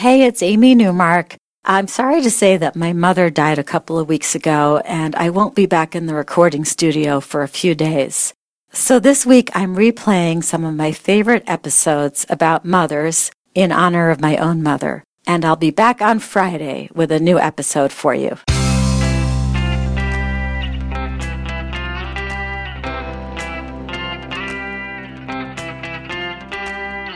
Hey, it's Amy Newmark. I'm sorry to say that my mother died a couple of weeks ago, and I won't be back in the recording studio for a few days. So this week I'm replaying some of my favorite episodes about mothers in honor of my own mother. And I'll be back on Friday with a new episode for you.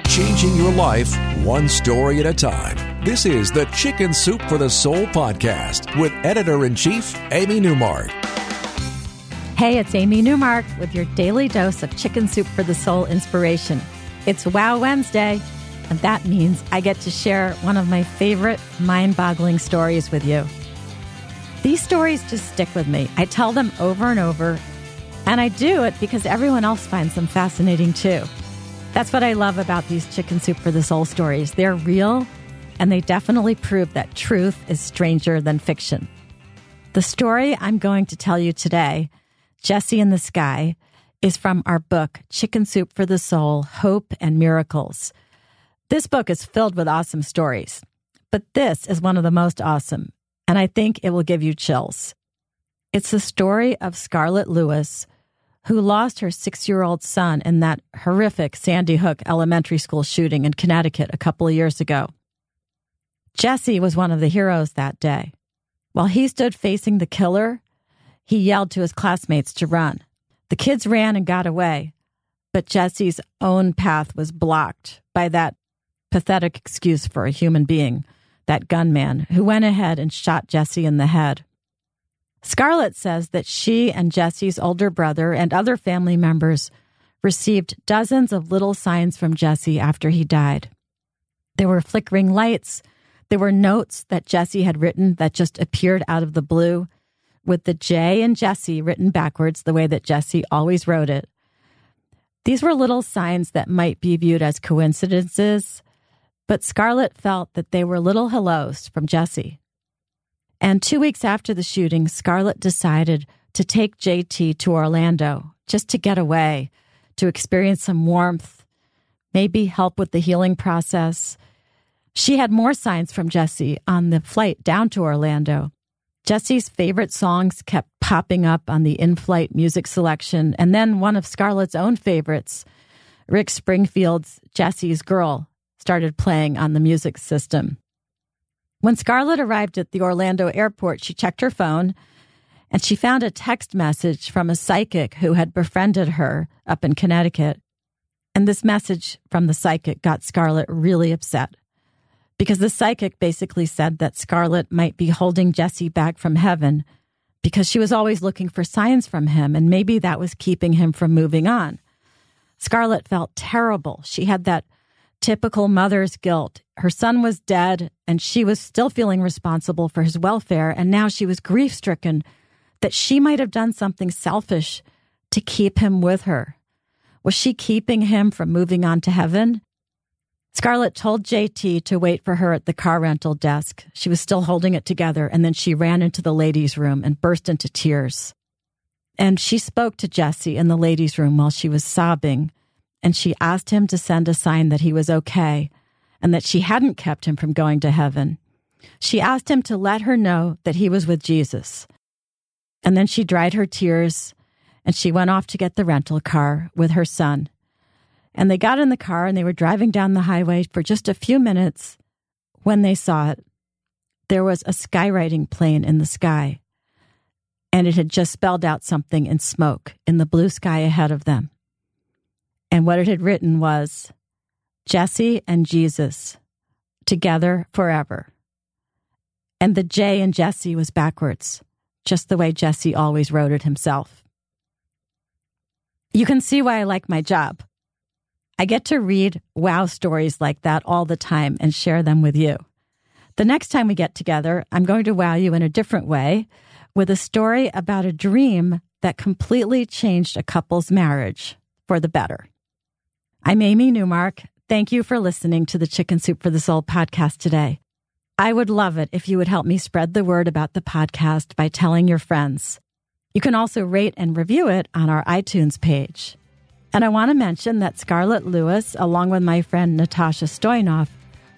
Changing your life one story at a time. This is the Chicken Soup for the Soul podcast with editor in chief, Amy Newmark. Hey, it's Amy Newmark with your daily dose of Chicken Soup for the Soul inspiration. It's Wow Wednesday, and that means I get to share one of my favorite mind boggling stories with you. These stories just stick with me. I tell them over and over, and I do it because everyone else finds them fascinating too. That's what I love about these Chicken Soup for the Soul stories. They're real, and they definitely prove that truth is stranger than fiction. The story I'm going to tell you today, Jesse in the Sky, is from our book, Chicken Soup for the Soul Hope and Miracles. This book is filled with awesome stories, but this is one of the most awesome, and I think it will give you chills. It's the story of Scarlett Lewis who lost her six year old son in that horrific Sandy Hook elementary school shooting in Connecticut a couple of years ago. Jesse was one of the heroes that day. While he stood facing the killer, he yelled to his classmates to run. The kids ran and got away, but Jesse's own path was blocked by that pathetic excuse for a human being, that gunman who went ahead and shot Jesse in the head. Scarlett says that she and Jesse's older brother and other family members received dozens of little signs from Jesse after he died. There were flickering lights. There were notes that Jesse had written that just appeared out of the blue, with the J and Jesse written backwards the way that Jesse always wrote it. These were little signs that might be viewed as coincidences, but Scarlett felt that they were little hellos from Jesse. And two weeks after the shooting, Scarlett decided to take JT to Orlando just to get away, to experience some warmth, maybe help with the healing process. She had more signs from Jesse on the flight down to Orlando. Jesse's favorite songs kept popping up on the in flight music selection, and then one of Scarlett's own favorites, Rick Springfield's Jesse's Girl, started playing on the music system. When Scarlett arrived at the Orlando airport, she checked her phone and she found a text message from a psychic who had befriended her up in Connecticut. And this message from the psychic got Scarlett really upset because the psychic basically said that Scarlett might be holding Jesse back from heaven because she was always looking for signs from him, and maybe that was keeping him from moving on. Scarlett felt terrible. She had that typical mother's guilt. Her son was dead, and she was still feeling responsible for his welfare, and now she was grief stricken that she might have done something selfish to keep him with her. Was she keeping him from moving on to heaven? Scarlett told JT to wait for her at the car rental desk. She was still holding it together, and then she ran into the ladies' room and burst into tears. And she spoke to Jesse in the ladies' room while she was sobbing and she asked him to send a sign that he was okay and that she hadn't kept him from going to heaven. She asked him to let her know that he was with Jesus. And then she dried her tears and she went off to get the rental car with her son. And they got in the car and they were driving down the highway for just a few minutes when they saw it. There was a skywriting plane in the sky, and it had just spelled out something in smoke in the blue sky ahead of them. And what it had written was Jesse and Jesus together forever. And the J in Jesse was backwards, just the way Jesse always wrote it himself. You can see why I like my job. I get to read wow stories like that all the time and share them with you. The next time we get together, I'm going to wow you in a different way with a story about a dream that completely changed a couple's marriage for the better. I'm Amy Newmark. Thank you for listening to the Chicken Soup for the Soul podcast today. I would love it if you would help me spread the word about the podcast by telling your friends. You can also rate and review it on our iTunes page. And I want to mention that Scarlett Lewis, along with my friend Natasha Stoynoff,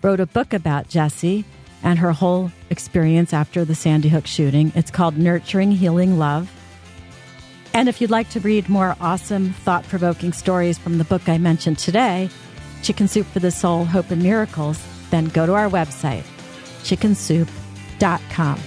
wrote a book about Jesse and her whole experience after the Sandy Hook shooting. It's called Nurturing Healing Love. And if you'd like to read more awesome, thought provoking stories from the book I mentioned today, Chicken Soup for the Soul Hope and Miracles, then go to our website, chickensoup.com.